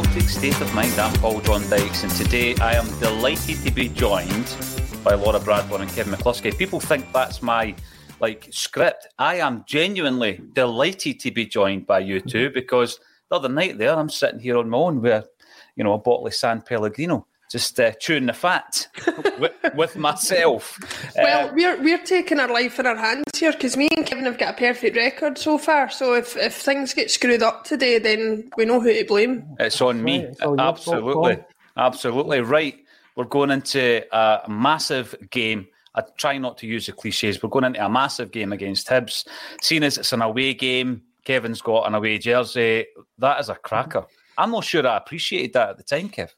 Celtic State of Mind. I'm Paul John Dykes, and today I am delighted to be joined by Laura Bradburn and Kevin McCluskie. People think that's my like script. I am genuinely delighted to be joined by you two because the other night there, I'm sitting here on my own with, you know, a bottle of San Pellegrino, just uh, chewing the fat with, with myself. Well, Uh, we're we're taking our life in our hands here because me Kevin have got a perfect record so far. So if, if things get screwed up today, then we know who to blame. It's on me. it's all your fault, Absolutely. Absolutely. Right. We're going into a massive game. I try not to use the cliches. We're going into a massive game against Hibs. Seeing as it's an away game, Kevin's got an away jersey. That is a cracker. I'm not sure I appreciated that at the time, Kev.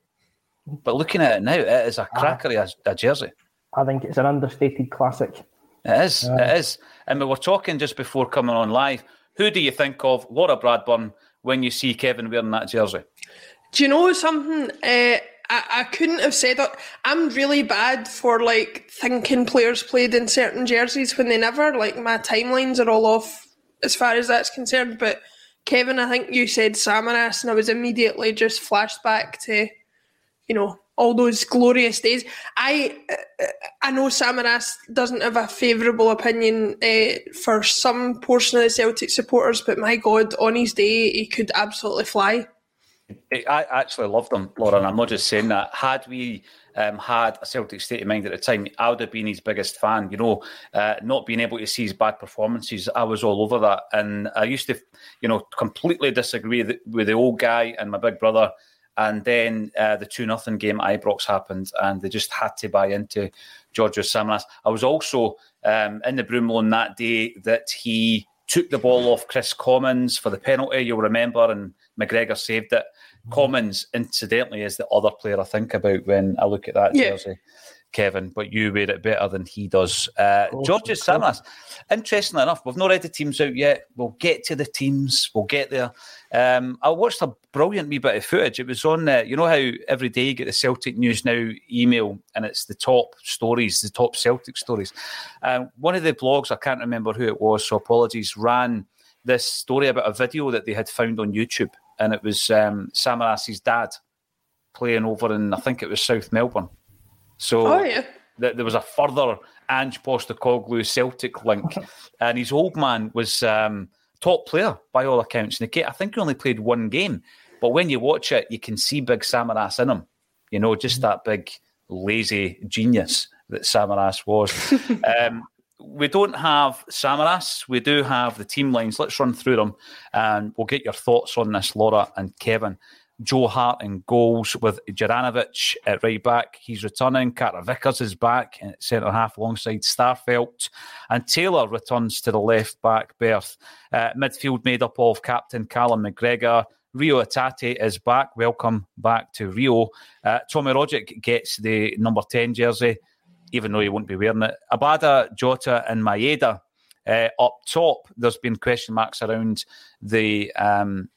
But looking at it now, it is a ah. cracker of a, a jersey. I think it's an understated classic. It is. It is. And we were talking just before coming on live. Who do you think of, Laura Bradburn, when you see Kevin wearing that jersey? Do you know something? Uh, I, I couldn't have said it. I'm really bad for like thinking players played in certain jerseys when they never. Like my timelines are all off as far as that's concerned. But Kevin, I think you said Samaras, and I was immediately just flashed back to, you know, all those glorious days. I I know Samaras doesn't have a favourable opinion uh, for some portion of the Celtic supporters, but my God, on his day, he could absolutely fly. I I actually loved him, Laura, and I'm not just saying that. Had we um, had a Celtic state of mind at the time, I would have been his biggest fan. You know, uh, not being able to see his bad performances, I was all over that. And I used to, you know, completely disagree with the old guy and my big brother. And then uh, the 2 nothing game at Ibrox happened, and they just had to buy into Georgios Samaras. I was also um, in the Broom Broomloan that day that he took the ball off Kris Commons for the penalty, you'll remember, and McGregor saved it. Commons, incidentally, is the other player I think about when I look at that Yeah. jersey. Kevin, but you wear it better than he does. Uh, course, Georgios. Samaras, interestingly enough, we've not read the teams out yet. We'll get to the teams. We'll get there. Um, I watched a brilliant wee bit of footage. It was on, uh, you know how every day you get the Celtic News Now email and it's the top stories, the top Celtic stories. Um, one of the blogs, I can't remember who it was, so apologies, ran this story about a video that they had found on YouTube. And it was um, Samaras's dad playing over in, I think it was South Melbourne. So Oh, yeah. that there was a further Ange Postecoglou Celtic link, and his old man was um, top player by all accounts. The, I think he only played one game, but when you watch it, you can see big Samaras in him. You know, just that big lazy genius that Samaras was. um, we don't have Samaras. We do have the team lines. Let's run through them, and we'll get your thoughts on this, Laura and Kevin. Joe Hart in goals with Juranovic at right back. He's returning. Carter Vickers is back at centre half alongside Starfelt. And Taylor returns to the left back berth. Uh, midfield made up of captain Callum McGregor. Reo Hatate is back. Welcome back to Reo. Uh, Tommy Rogic gets the number 10 jersey, even though he won't be wearing it. Abada, Jota, and Maeda uh, up top. There's been question marks around the. Um,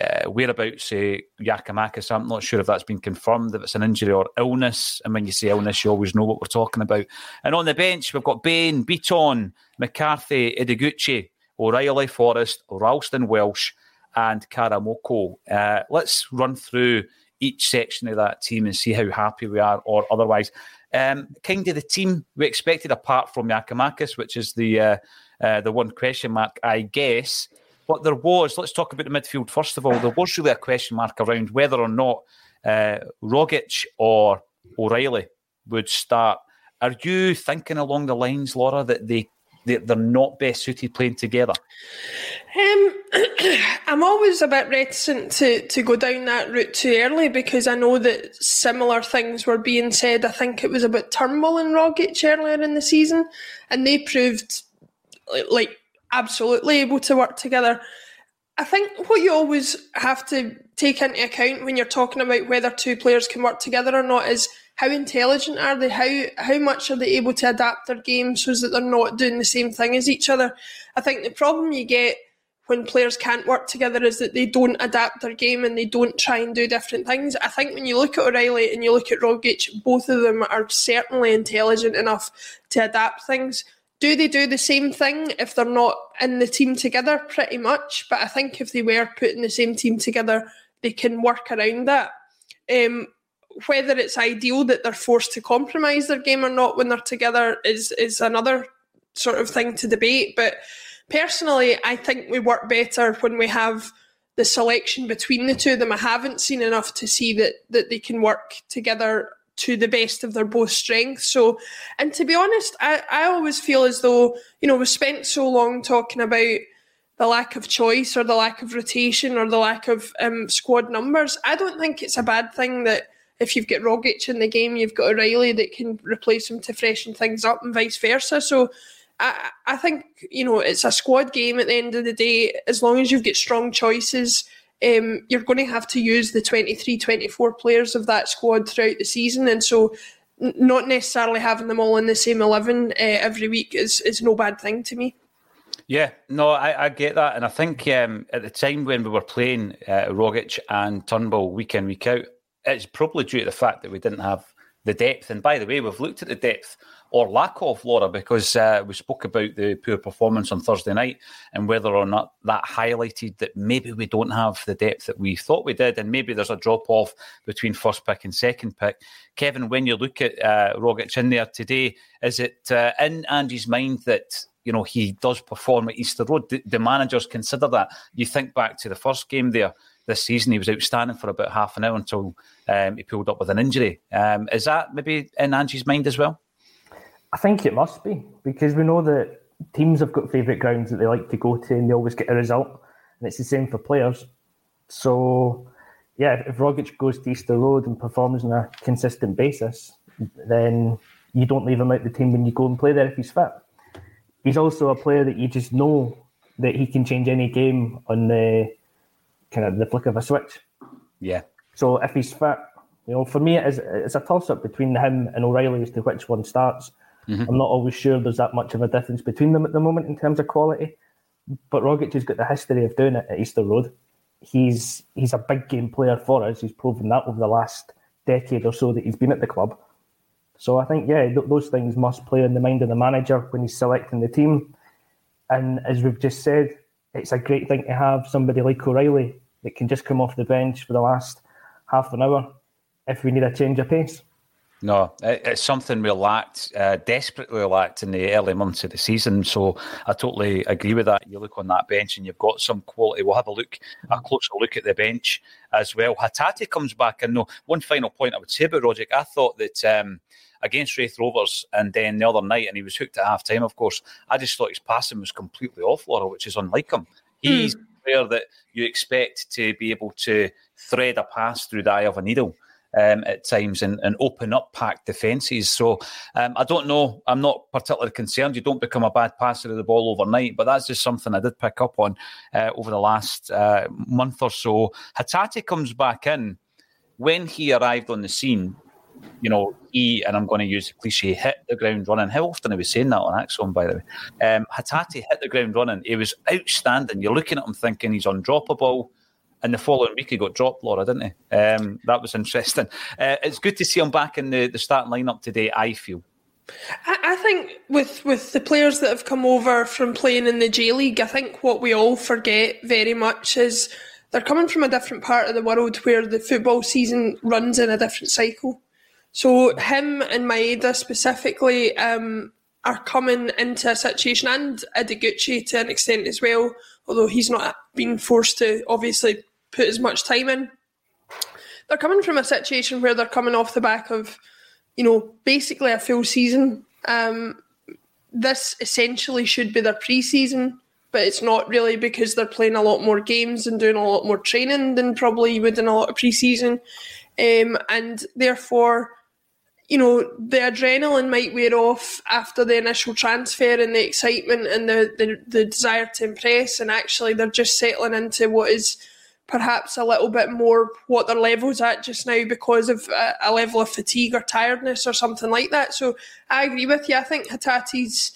uh, whereabouts uh, Giakoumakis. I'm not sure if that's been confirmed, if it's an injury or illness. And when you say illness, you always know what we're talking about. And on the bench, we've got Bain, Bitton, McCarthy, Ideguchi, O'Riley, Forrest, Ralston, Welsh, and Karamoko. Uh, let's run through each section of that team and see how happy we are or otherwise. Um, kind of the team we expected, apart from Giakoumakis, which is the uh, uh, the one question mark, I guess. But there was, let's talk about the midfield first of all. There was really a question mark around whether or not uh, Rogic or O'Riley would start. Are you thinking along the lines, Laura, that they, they they're not best suited playing together? Um, I'm always a bit reticent to, to go down that route too early because I know that similar things were being said. I think it was about Turnbull and Rogic earlier in the season, and they proved like absolutely able to work together. I think what you always have to take into account when you're talking about whether two players can work together or not is how intelligent are they? How how much are they able to adapt their game so that they're not doing the same thing as each other? I think the problem you get when players can't work together is that they don't adapt their game and they don't try and do different things. I think when you look at O'Riley and you look at Rogic, both of them are certainly intelligent enough to adapt things. Do they do the same thing if they're not in the team together? Pretty much. But I think if they were put in the same team together, they can work around that. Um, whether it's ideal that they're forced to compromise their game or not when they're together is is another sort of thing to debate. But personally, I think we work better when we have the selection between the two of them. I haven't seen enough to see that that they can work together to the best of their both strengths. So, and to be honest, I, I always feel as though, you know, we've spent so long talking about the lack of choice or the lack of rotation or the lack of um, squad numbers. I don't think it's a bad thing that if you've got Rogic in the game, you've got O'Riley that can replace him to freshen things up and vice versa. So I, I think, you know, it's a squad game at the end of the day. As long as you've got strong choices, um, you're going to have to use the 23, 24 players of that squad throughout the season. And so n- not necessarily having them all in the same 11 uh, every week is, is no bad thing to me. Yeah, no, I, I get that, and I think um, at the time when we were playing uh, Rogic and Turnbull week in week out, it's probably due to the fact that we didn't have the depth. And by the way, we've looked at the depth or lack of Laura because uh, we spoke about the poor performance on Thursday night and whether or not that highlighted that maybe we don't have the depth that we thought we did, and maybe there's a drop off between first pick and second pick. Kevin, when you look at uh, Rogic in there today, is it uh, in Andy's mind that you know he does perform at Easter Road? The, managers consider that? You think back to the first game there this season, he was outstanding for about half an hour until um, he pulled up with an injury. Um, is that maybe in Angie's mind as well? I think it must be because we know that teams have got favourite grounds that they like to go to and they always get a result, and it's the same for players. So yeah, if Rogic goes to Easter Road and performs on a consistent basis, then you don't leave him out the team when you go and play there if he's fit. He's also a player that you just know that he can change any game on the kind of the flick of a switch. Yeah. So if he's fit, you know, for me it is, it's a toss up between him and O'Riley as to which one starts. Mm-hmm. I'm not always sure there's that much of a difference between them at the moment in terms of quality. But Rogic has got the history of doing it at Easter Road. He's he's a big game player for us. He's proven that over the last decade or so that he's been at the club. So I think, yeah, th- those things must play in the mind of the manager when he's selecting the team. And as we've just said, it's a great thing to have somebody like O'Riley that can just come off the bench for the last half an hour if we need a change of pace. No, it's something we lacked, uh, desperately lacked in the early months of the season. So I totally agree with that. You look on that bench and you've got some quality. We'll have a look, a closer look at the bench as well. Hatate comes back and no. One final point I would say about Rogic, I thought that um, against Raith Rovers and then the other night, and he was hooked at half time, of course, I just thought his passing was completely off, Laura, which is unlike him. He's mm. a player that you expect to be able to thread a pass through the eye of a needle um, at times and, and, open up packed defences. So um, I don't know. I'm not particularly concerned. You don't become a bad passer of the ball overnight, but that's just something I did pick up on uh, over the last uh, month or so. Hatate comes back in. When he arrived on the scene, you know, he, and I'm going to use the cliche, hit the ground running. How often are we saying that on ACSOM, by the way? Um, hit the ground running. He was outstanding. You're looking at him thinking he's undroppable. And the following week he got dropped, Laura, didn't he? Um, that was interesting. Uh, it's good to see him back in the, the starting lineup today, I feel. I, I think with with the players that have come over from playing in the J League, I think what we all forget very much is they're coming from a different part of the world where the football season runs in a different cycle. So him and Maeda specifically um, are coming into a situation, and Ideguchi to an extent as well, although he's not been forced to obviously put as much time in. They're coming from a situation where they're coming off the back of, you know, basically a full season. Um, this essentially should be their pre-season, but it's not really because they're playing a lot more games and doing a lot more training than probably you would in a lot of pre-season, um, and therefore you know, the adrenaline might wear off after the initial transfer and the excitement and the, the, the, desire to impress, and actually they're just settling into what is perhaps a little bit more what their level's at just now because of a, a level of fatigue or tiredness or something like that. So I agree with you. I think Hatate's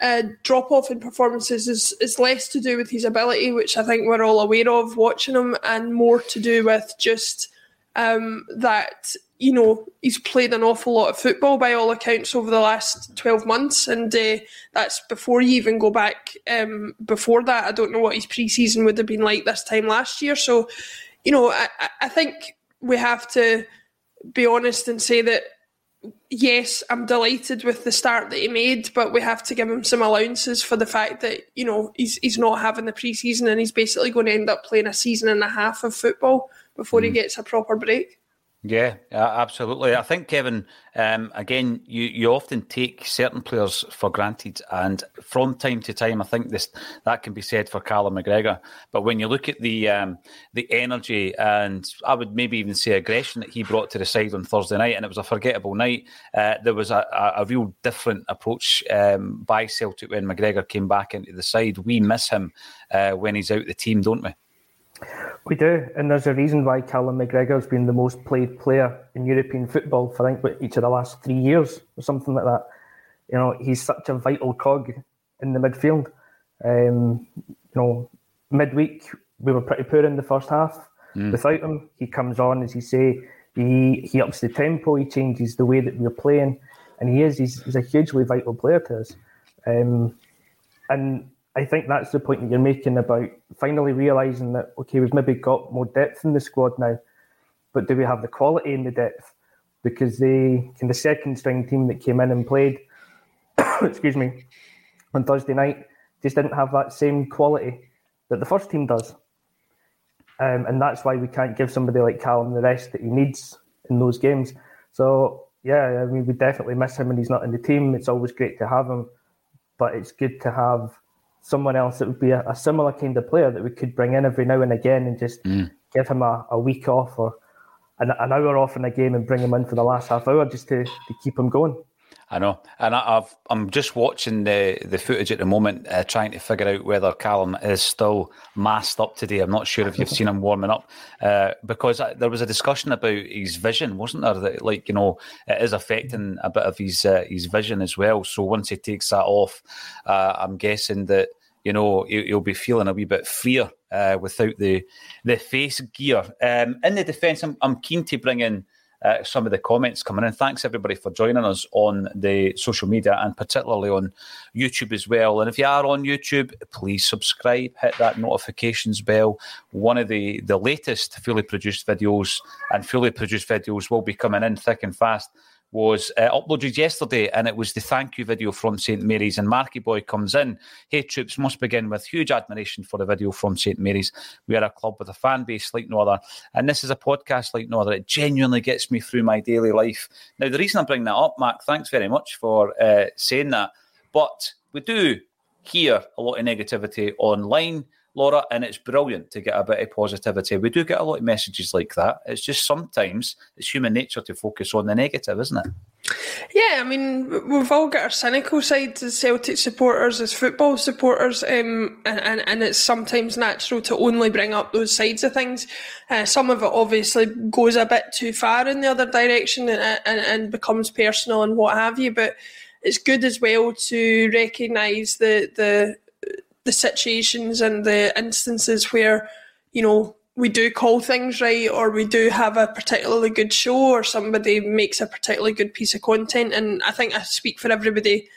uh, drop off in performances is, is less to do with his ability, which I think we're all aware of watching him, and more to do with just um, that you know, he's played an awful lot of football by all accounts over the last 12 months, and uh, that's before you even go back um, before that. I don't know what his pre season would have been like this time last year. So, you know, I, I think we have to be honest and say that, yes, I'm delighted with the start that he made, but we have to give him some allowances for the fact that, you know, he's, he's not having the pre season and he's basically going to end up playing a season and a half of football before mm. he gets a proper break. Yeah, absolutely. I think Kevin, um, again, you, you often take certain players for granted, and from time to time, I think this that can be said for Callum McGregor. But when you look at the um, the energy and I would maybe even say aggression that he brought to the side on Thursday night, and it was a forgettable night. Uh, there was a, a, a, real different approach um, by Celtic when McGregor came back into the side. We miss him uh, when he's out the team, don't we? We do, and there's a reason why Callum McGregor's been the most played player in European football for I think each of the last three years or something like that. You know, he's such a vital cog in the midfield. Um, you know, midweek we were pretty poor in the first half. Mm. Without him, he comes on, as you say, he he ups the tempo, he changes the way that we're playing, and he is he's, he's a hugely vital player to us. Um, and I think that's the point that you're making about finally realising that okay, we've maybe got more depth in the squad now, but do we have the quality in the depth? Because they, in the second string team that came in and played, excuse me, on Thursday night, just didn't have that same quality that the first team does. Um, and that's why we can't give somebody like Callum the rest that he needs in those games. So yeah, I mean, we definitely miss him when he's not in the team. It's always great to have him, but it's good to have someone else that would be a, a, similar kind of player that we could bring in every now and again and just mm. give him a, a week off or an, an hour off in a game and bring him in for the last half hour just to, to keep him going. I know, and I, I'm just watching the the footage at the moment, uh, trying to figure out whether Callum is still masked up today. I'm not sure if you've seen him warming up, uh, because there was a discussion about his vision, wasn't there? That like you know it is affecting a bit of his uh, his vision as well. So once he takes that off, uh, I'm guessing that you know he'll, be feeling a wee bit freer uh, without the the face gear. Um, in the defence, I'm, I'm keen to bring in uh, some of the comments coming in. Thanks everybody for joining us on the social media and particularly on YouTube as well. And if you are on YouTube, please subscribe, hit that notifications bell. One of the the latest fully produced videos and fully produced videos will be coming in thick and fast was uh, uploaded yesterday, and it was the thank you video from St Mary's. And Marky Boy comes in. Hey, troops, must begin with huge admiration for the video from St Mary's. We are a club with a fan base like no other, and this is a podcast like no other. It genuinely gets me through my daily life. Now, the reason I bring that up, Mark, thanks very much for uh, saying that, but we do hear a lot of negativity online. Laura, and it's brilliant to get a bit of positivity. We do get a lot of messages like that. It's just sometimes it's human nature to focus on the negative, isn't it? Yeah, I mean, we've all got our cynical side as Celtic supporters, as football supporters, um, and, and, and it's sometimes natural to only bring up those sides of things. Uh, some of it obviously goes a bit too far in the other direction and, and, and becomes personal and what have you, but it's good as well to recognise the, the the situations and the instances where, you know, we do call things right or we do have a particularly good show or somebody makes a particularly good piece of content. And I think I speak for everybody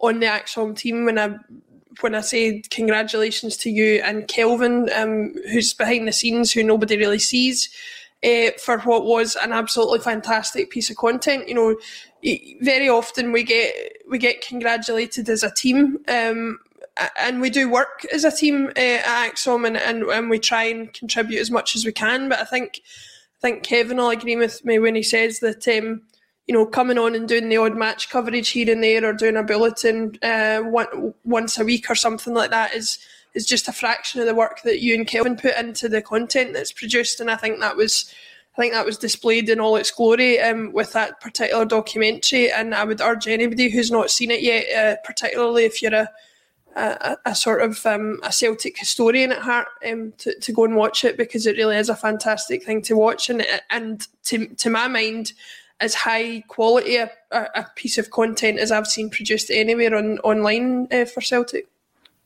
on the ACSOM team when I when I say congratulations to you and Kelvin, um, who's behind the scenes, who nobody really sees, uh, for what was an absolutely fantastic piece of content. You know, very often we get we get congratulated as a team, um, and we do work as a team uh, at ACSOM and, and, and we try and contribute as much as we can. But I think I think Kevin will agree with me when he says that um, you know coming on and doing the odd match coverage here and there or doing a bulletin uh, one, once a week or something like that is is just a fraction of the work that you and Kevin put into the content that's produced. And I think that was I think that was displayed in all its glory um, with that particular documentary. And I would urge anybody who's not seen it yet, uh, particularly if you're a a, a sort of um, a Celtic historian at heart um, to, to go and watch it because it really is a fantastic thing to watch and and to to my mind as high quality a, a piece of content as I've seen produced anywhere on online uh, for Celtic.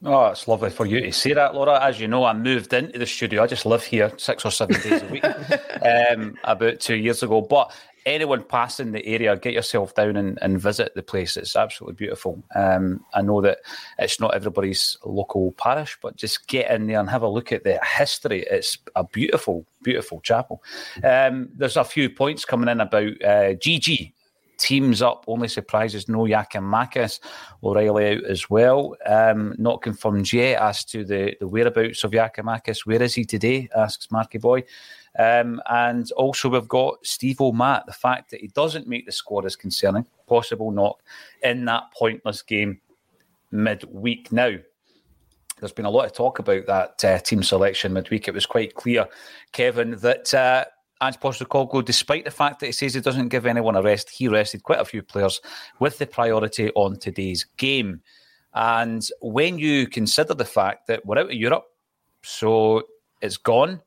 Oh, it's lovely for you to say that, Laura. As you know, I moved into the studio. I just live here six or seven days a week um, about two years ago. But anyone passing the area, get yourself down and, and visit the place. It's absolutely beautiful. Um, I know that it's not everybody's local parish, but just get in there and have a look at the history. It's a beautiful, beautiful chapel. Um, there's a few points coming in about uh, GG. Teams up, only surprises no Giakoumakis. O'Riley out as well. Um, not confirmed yet as to the, the whereabouts of Giakoumakis. Where is he today? asks Marky Boy. Um, and also, we've got Steve O'Mat. The fact that he doesn't make the squad is concerning. Possible knock in that pointless game midweek. Now, there's been a lot of talk about that uh, team selection midweek. It was quite clear, Kevin, that uh, Ange Postecoglou, despite the fact that he says he doesn't give anyone a rest, he rested quite a few players with the priority on today's game. And when you consider the fact that we're out of Europe, so it's gone,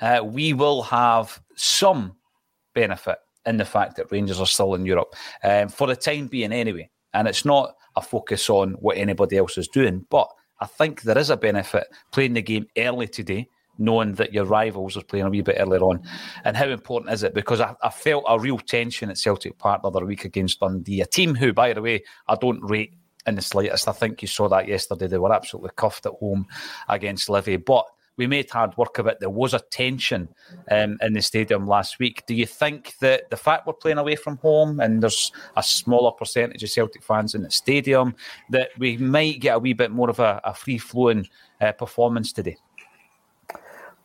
uh, we will have some benefit in the fact that Rangers are still in Europe um, for the time being, anyway. And it's not a focus on what anybody else is doing, but I think there is a benefit playing the game early today, knowing that your rivals are playing a wee bit earlier on. And how important is it? Because I, I felt a real tension at Celtic Park the other week against Dundee, a team who, by the way, I don't rate in the slightest. I think you saw that yesterday. They were absolutely cuffed at home against Livy. But we made hard work of it. There was a tension um, in the stadium last week. Do you think that the fact we're playing away from home and there's a smaller percentage of Celtic fans in the stadium, that we might get a wee bit more of a, a free flowing uh, performance today?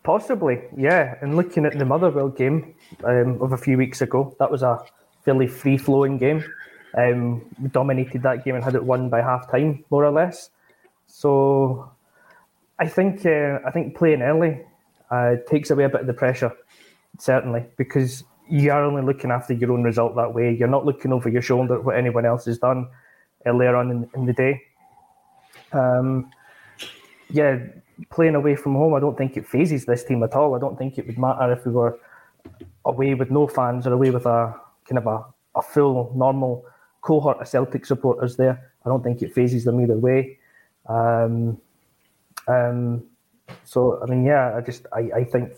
Possibly, yeah. And looking at the Motherwell game um, of a few weeks ago, that was a fairly free flowing game. Um, we dominated that game and had it won by half time, more or less. So I think uh, I think playing early Uh, takes away a bit of the pressure, certainly, because you are only looking after your own result that way. You're not looking over your shoulder at what anyone else has done earlier on in, in the day. Um, yeah, playing away from home, I don't think it phases this team at all. I don't think it would matter if we were away with no fans or away with a kind of a, a full normal cohort of Celtic supporters there. I don't think it phases them either way. Um, um, so I mean, yeah, I just I, I think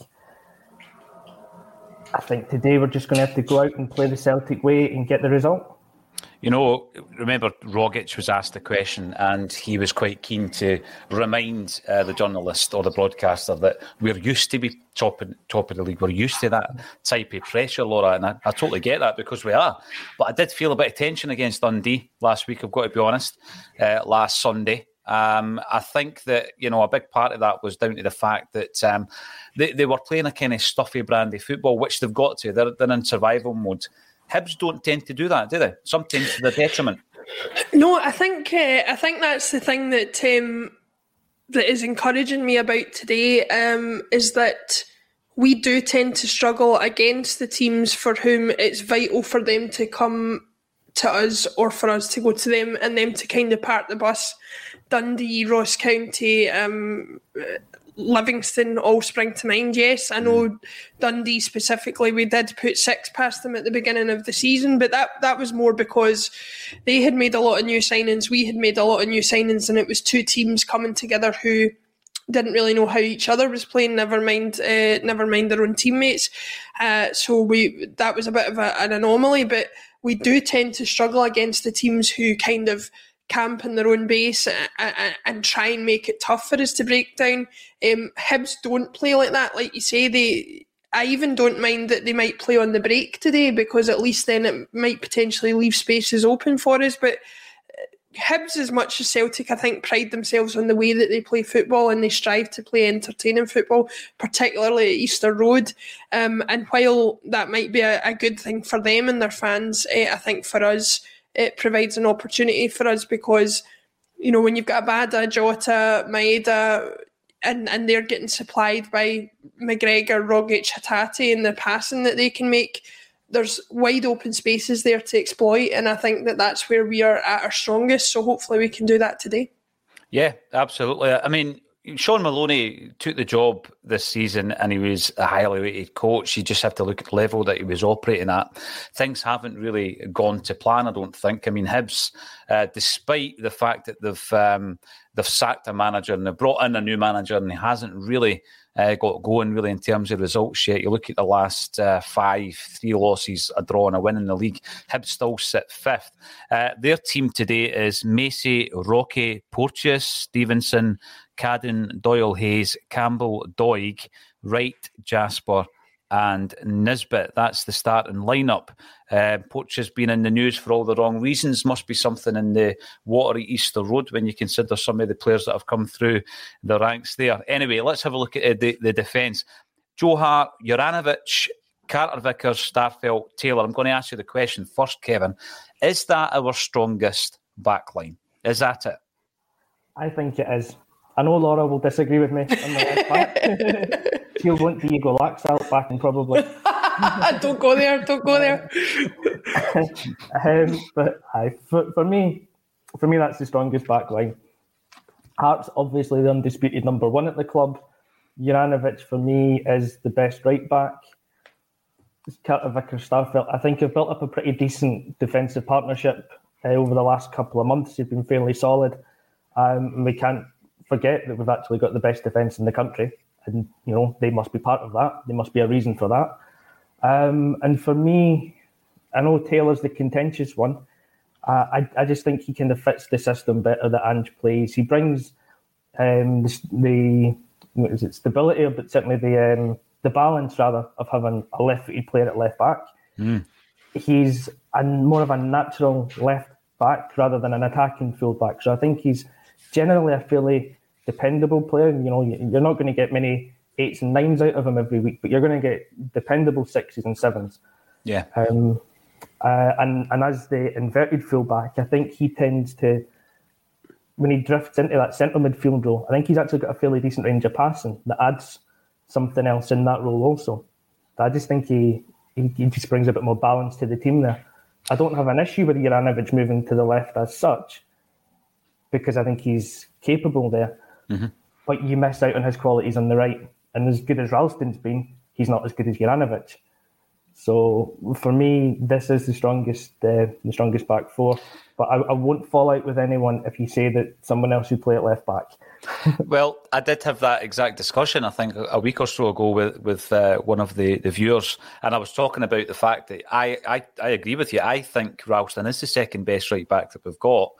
I think today we're just going to have to go out and play the Celtic way and get the result. You know, remember Rogic was asked the question, and he was quite keen to remind uh, the journalist or the broadcaster that we're used to be top in, top of the league. We're used to that type of pressure, Laura, and I, I totally get that because we are. But I did feel a bit of tension against Dundee last week. I've got to be honest. Uh, last Sunday, um, I think that you know a big part of that was down to the fact that um, they, they were playing a kind of stuffy, brandy football, which they've got to. They're, they're in survival mode. Hibs don't tend to do that, do they? Sometimes to their detriment. No, I think uh, I think that's the thing that um, that is encouraging me about today um, is that we do tend to struggle against the teams for whom it's vital for them to come to us or for us to go to them and them to kind of part the bus. Dundee, Ross County, um, Livingston all spring to mind. Yes, I know mm. Dundee specifically. We did put six past them at the beginning of the season, but that that was more because they had made a lot of new signings. We had made a lot of new signings, and it was two teams coming together who didn't really know how each other was playing. Never mind, uh, never mind their own teammates. Uh, so we that was a bit of a, an anomaly, but we do tend to struggle against the teams who kind of camp in their own base and, and, try and make it tough for us to break down. Um, Hibs don't play like that, like you say. They, I even don't mind that they might play on the break today because at least then it might potentially leave spaces open for us. But uh, Hibs, as much as Celtic, I think, pride themselves on the way that they play football and they strive to play entertaining football, particularly at Easter Road. Um, and while that might be a, a, good thing for them and their fans, eh, I think for us, it provides an opportunity for us because, you know, when you've got Abada, Jota, Maeda, and, and they're getting supplied by McGregor, Rogic, Hatate, and the passing that they can make, there's wide open spaces there to exploit. And I think that that's where we are at our strongest. So hopefully we can do that today. Yeah, absolutely. I mean, Shaun Maloney took the job this season and he was a highly rated coach. You just have to look at the level that he was operating at. Things haven't really gone to plan, I don't think. I mean, Hibs, uh, despite the fact that they've um, they've sacked a manager and they've brought in a new manager and he hasn't really uh, got going really in terms of results yet. You look at the last uh, five, three losses, a draw and a win in the league. Hibs still sit fifth. Uh, their team today is Macey, Rocky, Porteous, Stevenson, Cadden, Doyle Hayes, Campbell, Doig, Wright, Jasper, and Nisbet. That's the starting lineup. Uh, Poch has been in the news for all the wrong reasons. Must be something in the watery Easter Road when you consider some of the players that have come through the ranks there. Anyway, let's have a look at uh, the, the defence. Joe Hart, Juranovic, Carter Vickers, Starfelt, Taylor. I'm going to ask you the question first, Kevin. Is that our strongest backline? Is that it? I think it is. I know Laura will disagree with me on the part. She'll want Diego Lax out back and probably. don't go there. Don't go there. um, but I, for, for me, for me, that's the strongest back line. Hart's obviously the undisputed number one at the club. Juranovic for me is the best right back. Carter Vickers Starfelt. I think have built up a pretty decent defensive partnership uh, over the last couple of months. They've been fairly solid. Um, we can't forget that we've actually got the best defence in the country, and you know they must be part of that. There must be a reason for that. Um, and for me, I know Taylor's the contentious one. Uh, I, I just think he kind of fits the system better that Ange plays. He brings um, the, the is it stability, but certainly the um, the balance rather of having a left-footed player at left back. Mm. He's a, more of a natural left back rather than an attacking full back. So I think he's generally a fairly dependable player. You know, you're not going to get many eights and nines out of him every week, but you're going to get dependable sixes and sevens. Yeah. Um, uh, and and as the inverted fullback, I think he tends to when he drifts into that centre midfield role. I think he's actually got a fairly decent range of passing that adds something else in that role also. I just think he, he, he just brings a bit more balance to the team there. I don't have an issue with Juranovic moving to the left as such, because I think he's capable there. Mm-hmm. But you miss out on his qualities on the right. And as good as Ralston's been, he's not as good as Juranovic. So for me, this is the strongest, uh, the strongest back four. But I, I, won't fall out with anyone if you say that someone else would play at left back. well, I did have that exact discussion. I think a week or so ago with with uh, one of the, the viewers, and I was talking about the fact that I, I I agree with you. I think Ralston is the second best right back that we've got.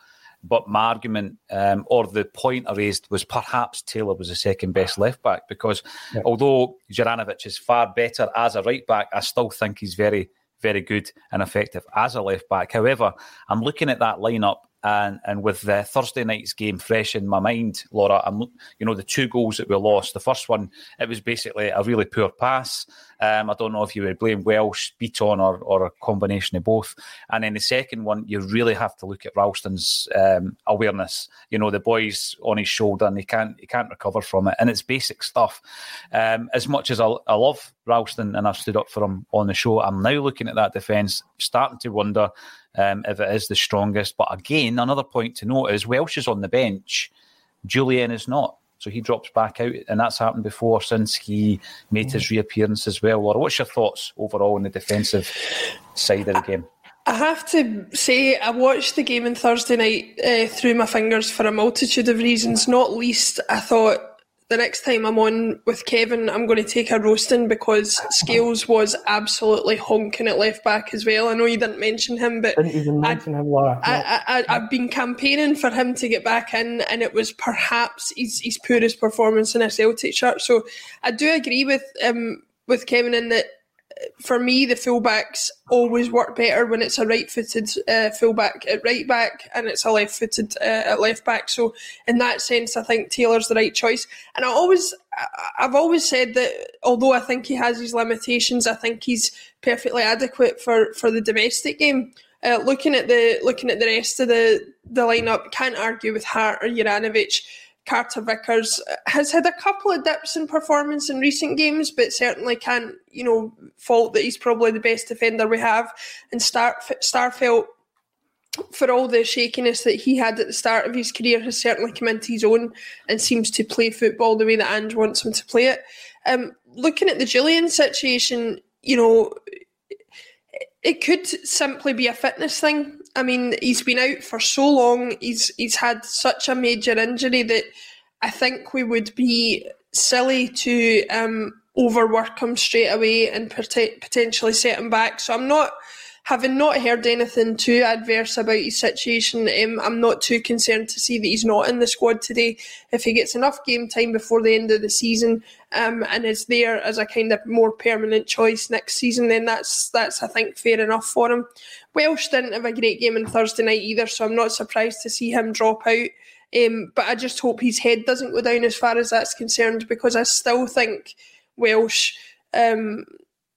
But my argument, um, or the point I raised, was perhaps Taylor was the second best left back because yeah. although Juranovic is far better as a right back, I still think he's very, very good and effective as a left back. However, I'm looking at that lineup and and with the Thursday night's game fresh in my mind, Laura, I'm you know the two goals that we lost. The first one, it was basically a really poor pass. Um, I don't know if you would blame Welsh, Bitton, or or a combination of both. And then the second one, you really have to look at Ralston's um, awareness. You know the boy's on his shoulder and he can't he can't recover from it, and it's basic stuff. Um, as much as I, I love Ralston and I've stood up for him on the show, I'm now looking at that defence, starting to wonder um, if it is the strongest. But again, another point to note is Welsh is on the bench, Jullien is not. So he drops back out, and that's happened before since he made his reappearance as well. Laura, what's your thoughts overall on the defensive side of the game? I have to say, I watched the game on Thursday night uh, through my fingers for a multitude of reasons. Not least, I thought the next time I'm on with Kevin, I'm going to take a roasting because Scales was absolutely honking at left back as well. I know you didn't mention him, but didn't even mention I, him, Laura. I, I, have been campaigning for him to get back in, and it was perhaps his, his poorest performance in a Celtic shirt. So I do agree with um, with Kevin in that for me, the fullbacks always work better when it's a right-footed uh, fullback at right back and it's a left-footed uh, at left back. So, in that sense, I think Taylor's the right choice. And I always, I've always said that although I think he has his limitations, I think he's perfectly adequate for for the domestic game. Uh, looking at the looking at the rest of the the lineup, can't argue with Hart or Juranovic. Carter Vickers has had a couple of dips in performance in recent games, but certainly can't, you know, fault that he's probably the best defender we have. And Star- Starfelt, for all the shakiness that he had at the start of his career, has certainly come into his own and seems to play football the way that Ange wants him to play it. Um, looking at the Jullien situation, you know, it could simply be a fitness thing. I mean, he's been out for so long. He's he's had such a major injury that I think we would be silly to um, overwork him straight away and potentially set him back. So I'm not having not heard anything too adverse about his situation, um, I'm not too concerned to see that he's not in the squad today. If he gets enough game time before the end of the season um, and is there as a kind of more permanent choice next season, then that's that's I think fair enough for him. Welsh didn't have a great game on Thursday night either, so I'm not surprised to see him drop out. Um, but I just hope his head doesn't go down as far as that's concerned because I still think Welsh um,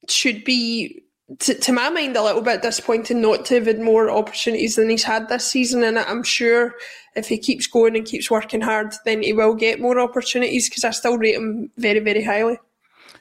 should be to, to my mind, a little bit disappointing not to have had more opportunities than he's had this season. And I'm sure if he keeps going and keeps working hard, then he will get more opportunities because I still rate him very, very highly.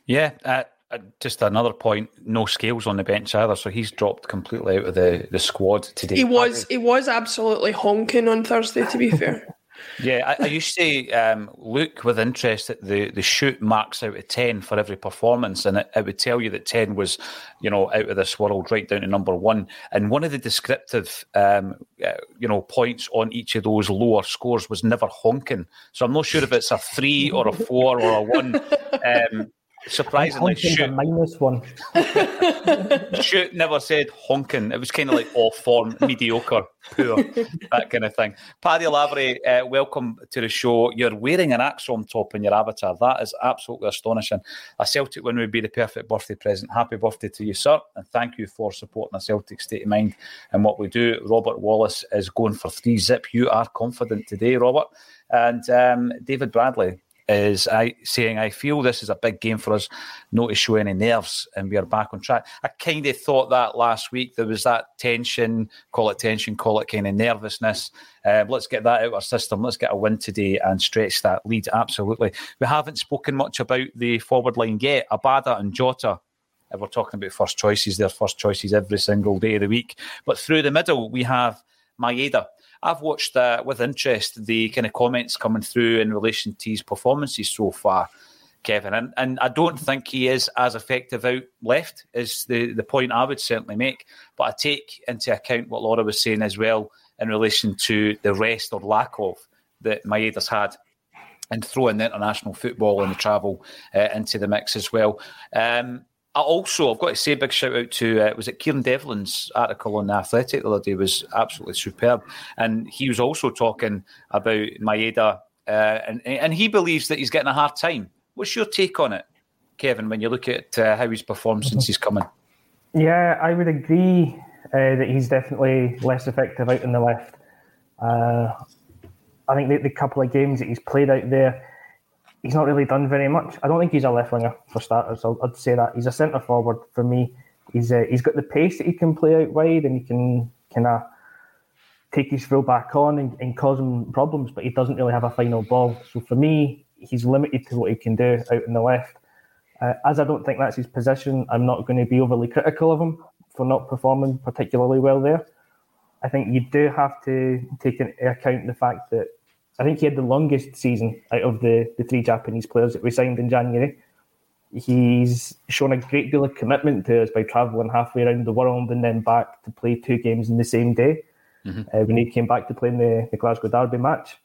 Yeah. Uh, uh, just another point, no scales on the bench either, so he's dropped completely out of the, the squad today. He was he was absolutely honking on Thursday, to be fair. Yeah, I, I used to um, look with interest at the, the shoot marks out of 10 for every performance, and it, it, would tell you that 10 was, you know, out of this world right down to number one. And one of the descriptive, um, uh, you know, points on each of those lower scores was never honking. So I'm not sure if it's a three or a four or a one. Um, surprisingly, shoot minus one. shoot never said honking. It was kind of like off form, mediocre, poor, that kind of thing. Paddy Lavery, uh, welcome to the show. You're wearing an ACSOM top in your avatar. That is absolutely astonishing. A Celtic win would be the perfect birthday present. Happy birthday to you, sir, and thank you for supporting a Celtic state of mind and what we do. Robert Wallace is going for three zip. You are confident today, Robert, and um, David Bradley is I saying I feel this is a big game for us, not to show any nerves, and we are back on track. I kind of thought that last week there was that tension, call it tension, call it kind of nervousness. Uh, let's get that out of our system. Let's get a win today and stretch that lead. Absolutely. We haven't spoken much about the forward line yet. Abada and Jota if we're talking about first choices, they're first choices every single day of the week. But through the middle, we have Maeda. I've watched uh, with interest the kind of comments coming through in relation to his performances so far, Kevin. And, and I don't think he is as effective out left, is the, the point I would certainly make. But I take into account what Laura was saying as well in relation to the rest or lack of that Maeda's had and throw in the international football and the travel uh, into the mix as well. Um, Also, I've got to say a big shout out to, uh, was it Kieran Devlin's article on the Athletic the other day was absolutely superb. And he was also talking about Maeda, uh, and, and he believes that he's getting a hard time. What's your take on it, Kevin, when you look at uh, how he's performed since he's coming. Yeah, I would agree uh, that he's definitely less effective out in the left. Uh, I think the, the couple of games that he's played out there, he's not really done very much. I don't think he's a left winger for starters. i would say that he's a centre forward for me. He's uh, he's got the pace that he can play out wide and he can kind of take his full back on and, and cause him problems, but he doesn't really have a final ball. So for me, he's limited to what he can do out in the left. Uh, as I don't think that's his position, I'm not going to be overly critical of him for not performing particularly well there. I think you do have to take into account the fact that I think he had the longest season out of the, the three Japanese players that we signed in January. He's shown a great deal of commitment to us by travelling halfway around the world and then back to play two games in the same day. Mm-hmm. Uh, when he came back to play in the, the Glasgow Derby match,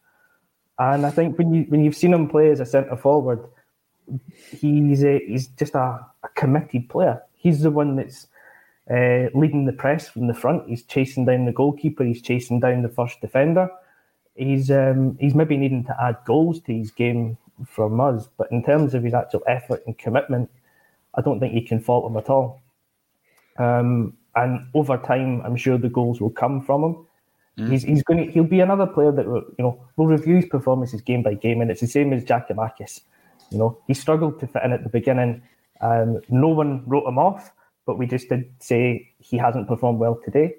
and I think when you when you've seen him play as a centre forward, he's a, he's just a, a committed player. He's the one that's uh, leading the press from the front. He's chasing down the goalkeeper. He's chasing down the first defender he's um, he's maybe needing to add goals to his game from us, but in terms of his actual effort and commitment, I don't think you can fault him at all. Um, and over time, I'm sure the goals will come from him. Mm. He's, he's going to, he'll be another player that you know will review his performances game by game, and it's the same as Giakoumakis. You know, he struggled to fit in at the beginning. Um, no one wrote him off, but we just did say he hasn't performed well today.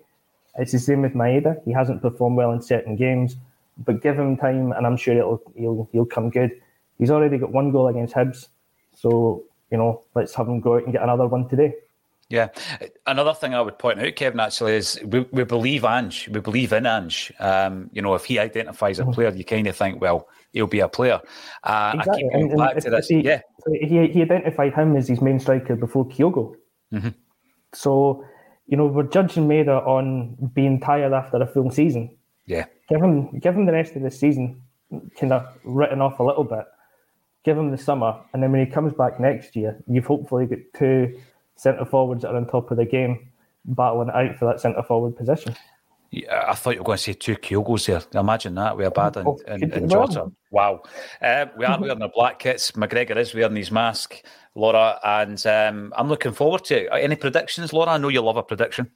It's the same with Maeda. He hasn't performed well in certain games, but give him time, and I'm sure it'll he'll he'll come good. He's already got one goal against Hibs, so you know let's have him go out and get another one today. Yeah, another thing I would point out, Kevin, actually is we, we believe Ange, we believe in Ange. Um, you know, if he identifies a mm-hmm. player, you kind of think, well, he'll be a player. Uh, exactly. I keep going and, back and to this. He, yeah, he, he identified him as his main striker before Kyogo. Mm-hmm. So, you know, we're judging Maeda on being tired after a full season. Yeah. Give him, give him the rest of the season kind of written off a little bit. Give him the summer, and then when he comes back next year, you've hopefully got two centre forwards that are on top of the game, battling out for that centre forward position. Yeah, I thought you were going to say two Kyogos there. Imagine that. We are bad in, in, in Jota. Wow. Uh, we are wearing the black kits. McGregor is wearing his mask, Laura, and um, I'm looking forward to it. Any predictions, Laura? I know you love a prediction.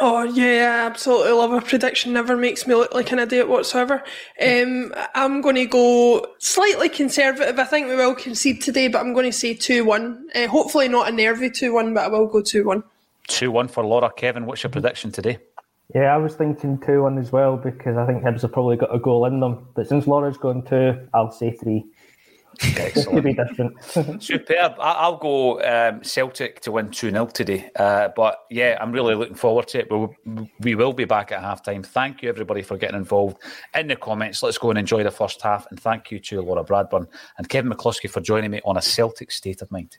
Oh yeah, I absolutely love a prediction. Never makes me look like an idiot whatsoever. Um, I'm going to go slightly conservative. I think we will concede today, but I'm going to say two one. Uh, hopefully not a nervy two one, but I will go two one. Two one for Laura. Kevin, what's your prediction today? Yeah, I was thinking two one as well because I think Hibs have probably got a goal in them. But since Laura's gone two, I'll say three. Excellent. could be different. Superb. I'll go um, Celtic to win 2 0 today. Uh, but yeah, I'm really looking forward to it. We'll, we will be back at half time. Thank you, everybody, for getting involved in the comments. Let's go and enjoy the first half. And thank you to Laura Bradburn and Kevin McCluskie for joining me on a Celtic state of mind.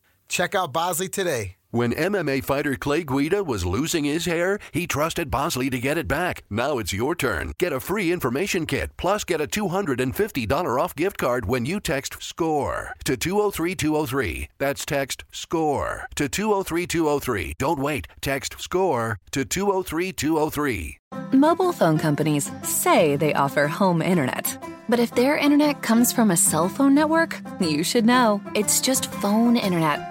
Check out Bosley today. When MMA fighter Clay Guida was losing his hair, he trusted Bosley to get it back. Now it's your turn. Get a free information kit, plus get a $250 off gift card when you text SCORE to 203203. That's text SCORE to 203203. Don't wait. Text SCORE to 203203. Mobile phone companies say they offer home internet. But if their internet comes from a cell phone network, you should know. It's just phone internet,